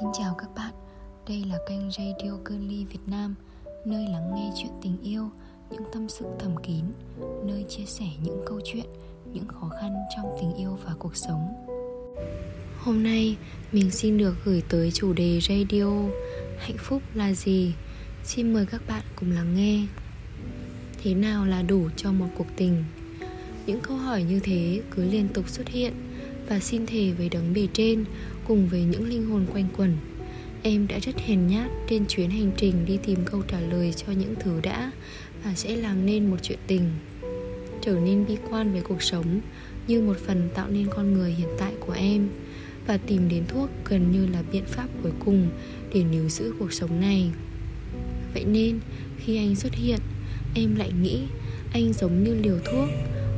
Xin chào các bạn, đây là kênh Radio Girly Việt Nam Nơi lắng nghe chuyện tình yêu, những tâm sự thầm kín Nơi chia sẻ những câu chuyện, những khó khăn trong tình yêu và cuộc sống Hôm nay mình xin được gửi tới chủ đề radio Hạnh phúc là gì? Xin mời các bạn cùng lắng nghe Thế nào là đủ cho một cuộc tình? Những câu hỏi như thế cứ liên tục xuất hiện Và xin thề với đấng bề trên cùng với những linh hồn quanh quẩn. Em đã rất hèn nhát trên chuyến hành trình đi tìm câu trả lời cho những thứ đã và sẽ làm nên một chuyện tình. Trở nên bi quan về cuộc sống như một phần tạo nên con người hiện tại của em và tìm đến thuốc gần như là biện pháp cuối cùng để níu giữ cuộc sống này. Vậy nên, khi anh xuất hiện, em lại nghĩ anh giống như liều thuốc,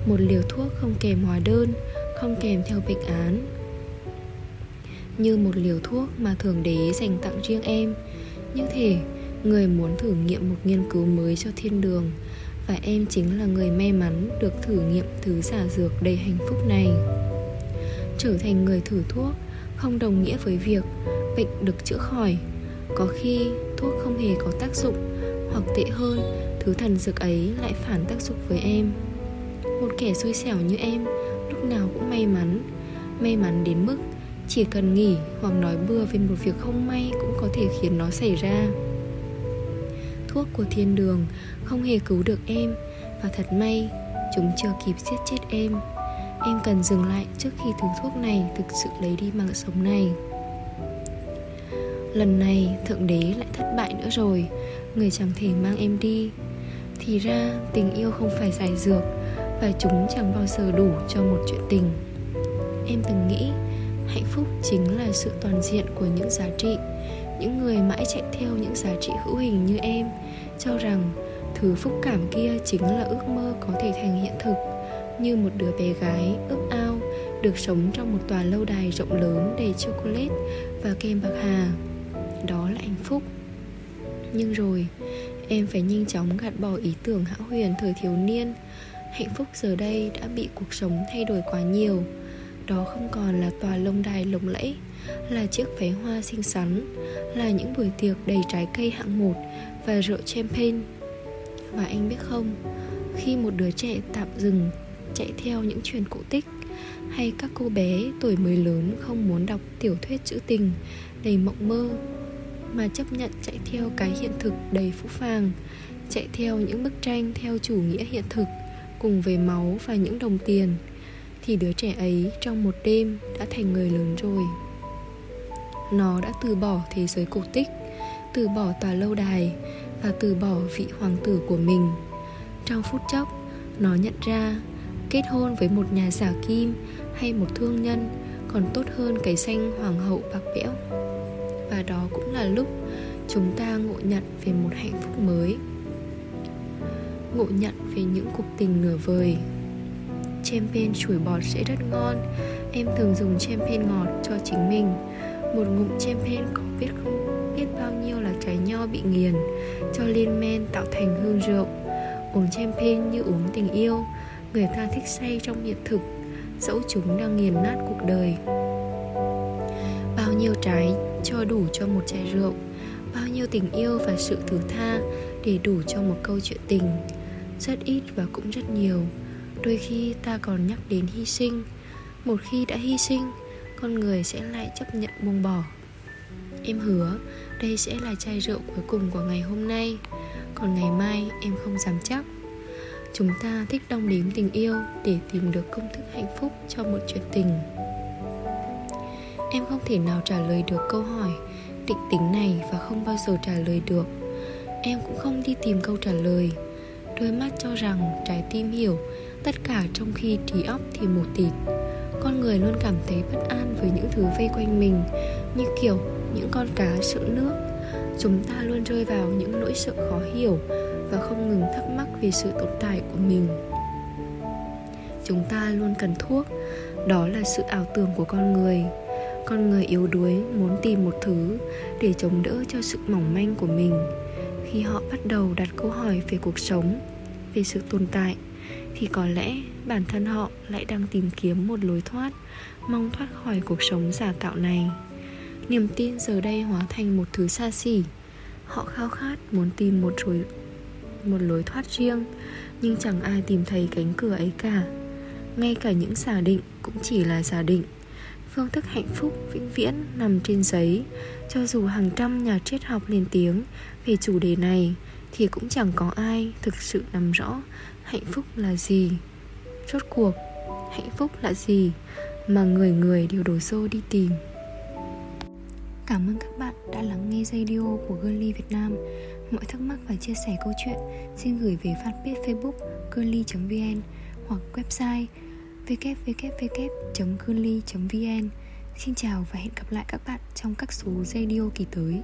một liều thuốc không kèm hóa đơn, không kèm theo bệnh án như một liều thuốc mà Thượng Đế dành tặng riêng em. Như thể người muốn thử nghiệm một nghiên cứu mới cho thiên đường Và em chính là người may mắn được thử nghiệm thứ giả dược đầy hạnh phúc này. Trở thành người thử thuốc không đồng nghĩa với việc bệnh được chữa khỏi. Có khi thuốc không hề có tác dụng Hoặc tệ hơn, thứ thần dược ấy lại phản tác dụng với em. Một kẻ xui xẻo như em lúc nào cũng may mắn May mắn đến mức chỉ cần nghỉ hoặc nói bừa về một việc không may cũng có thể khiến nó xảy ra. Thuốc của thiên đường không hề cứu được em Và thật may, chúng chưa kịp giết chết em. Em cần dừng lại trước khi thứ thuốc này thực sự lấy đi mạng sống này. Lần này Thượng Đế lại thất bại nữa rồi, Người chẳng thể mang em đi. Thì ra tình yêu không phải giải dược Và chúng chẳng bao giờ đủ cho một chuyện tình. Em từng nghĩ hạnh phúc chính là sự toàn diện của những giá trị. Những người mãi chạy theo những giá trị hữu hình như em, cho rằng thứ phúc cảm kia chính là ước mơ có thể thành hiện thực. Như một đứa bé gái ước ao, được sống trong một tòa lâu đài rộng lớn đầy chocolate và kem bạc hà. Đó là hạnh phúc. Nhưng rồi, em phải nhanh chóng gạt bỏ ý tưởng hão huyền thời thiếu niên. Hạnh phúc giờ đây đã bị cuộc sống thay đổi quá nhiều đó không còn là tòa lông đài lộng lẫy, là chiếc váy hoa xinh xắn, là những buổi tiệc đầy trái cây hạng một và rượu champagne. Và anh biết không, khi một đứa trẻ tạm dừng chạy theo những truyền cổ tích, hay các cô bé tuổi mới lớn không muốn đọc tiểu thuyết trữ tình đầy mộng mơ mà chấp nhận chạy theo cái hiện thực đầy phũ phàng, chạy theo những bức tranh theo chủ nghĩa hiện thực cùng về máu và những đồng tiền thì đứa trẻ ấy trong một đêm đã thành người lớn rồi. Nó đã từ bỏ thế giới cổ tích, từ bỏ tòa lâu đài và từ bỏ vị hoàng tử của mình. Trong phút chốc, nó nhận ra kết hôn với một nhà giả kim hay một thương nhân còn tốt hơn cái xanh hoàng hậu bạc bẽo. Và đó cũng là lúc chúng ta ngộ nhận về một hạnh phúc mới, ngộ nhận về những cuộc tình nửa vời champagne chủi bọt sẽ rất ngon. Em thường dùng champagne ngọt cho chính mình. Một ngụm champagne có biết không? Biết bao nhiêu là trái nho bị nghiền, Cho lên men tạo thành hương rượu. Uống champagne như uống tình yêu. Người ta thích say trong hiện thực. Dẫu chúng đang nghiền nát cuộc đời. Bao nhiêu trái cho đủ cho một chai rượu. Bao nhiêu tình yêu và sự thứ tha Để đủ cho một câu chuyện tình. Rất ít và cũng rất nhiều đôi khi ta còn nhắc đến hy sinh. Một khi đã hy sinh, con người sẽ lại chấp nhận buông bỏ. Em hứa, đây sẽ là chai rượu cuối cùng của ngày hôm nay. Còn ngày mai, em không dám chắc. Chúng ta thích đong đếm tình yêu để tìm được công thức hạnh phúc cho một chuyện tình. Em không thể nào trả lời được câu hỏi định tính này và không bao giờ trả lời được. Em cũng không đi tìm câu trả lời. Đôi mắt cho rằng trái tim hiểu tất cả trong khi trí óc thì mù tịt. Con người luôn cảm thấy bất an với những thứ vây quanh mình, như kiểu những con cá sợ nước. Chúng ta luôn rơi vào những nỗi sợ khó hiểu và không ngừng thắc mắc về sự tồn tại của mình. Chúng ta luôn cần thuốc, đó là sự ảo tưởng của con người. Con người yếu đuối muốn tìm một thứ để chống đỡ cho sự mỏng manh của mình. Khi họ bắt đầu đặt câu hỏi về cuộc sống, về sự tồn tại thì có lẽ bản thân họ lại đang tìm kiếm một lối thoát, mong thoát khỏi cuộc sống giả tạo này. Niềm tin giờ đây hóa thành một thứ xa xỉ. Họ khao khát muốn tìm một lối một lối thoát riêng, Nhưng chẳng ai tìm thấy cánh cửa ấy cả. Ngay cả những giả định cũng chỉ là giả định. Phương thức hạnh phúc vĩnh viễn nằm trên giấy. Cho dù hàng trăm nhà triết học lên tiếng về chủ đề này, Thì cũng chẳng có ai thực sự nắm rõ hạnh phúc là gì? Rốt cuộc, hạnh phúc là gì mà người người đều đổ xô đi tìm? Cảm ơn các bạn đã lắng nghe radio của Girly Việt Nam. Mọi thắc mắc và chia sẻ câu chuyện xin gửi về fanpage facebook girly.vn hoặc website www.girly.vn Xin chào và hẹn gặp lại các bạn trong các số radio kỳ tới.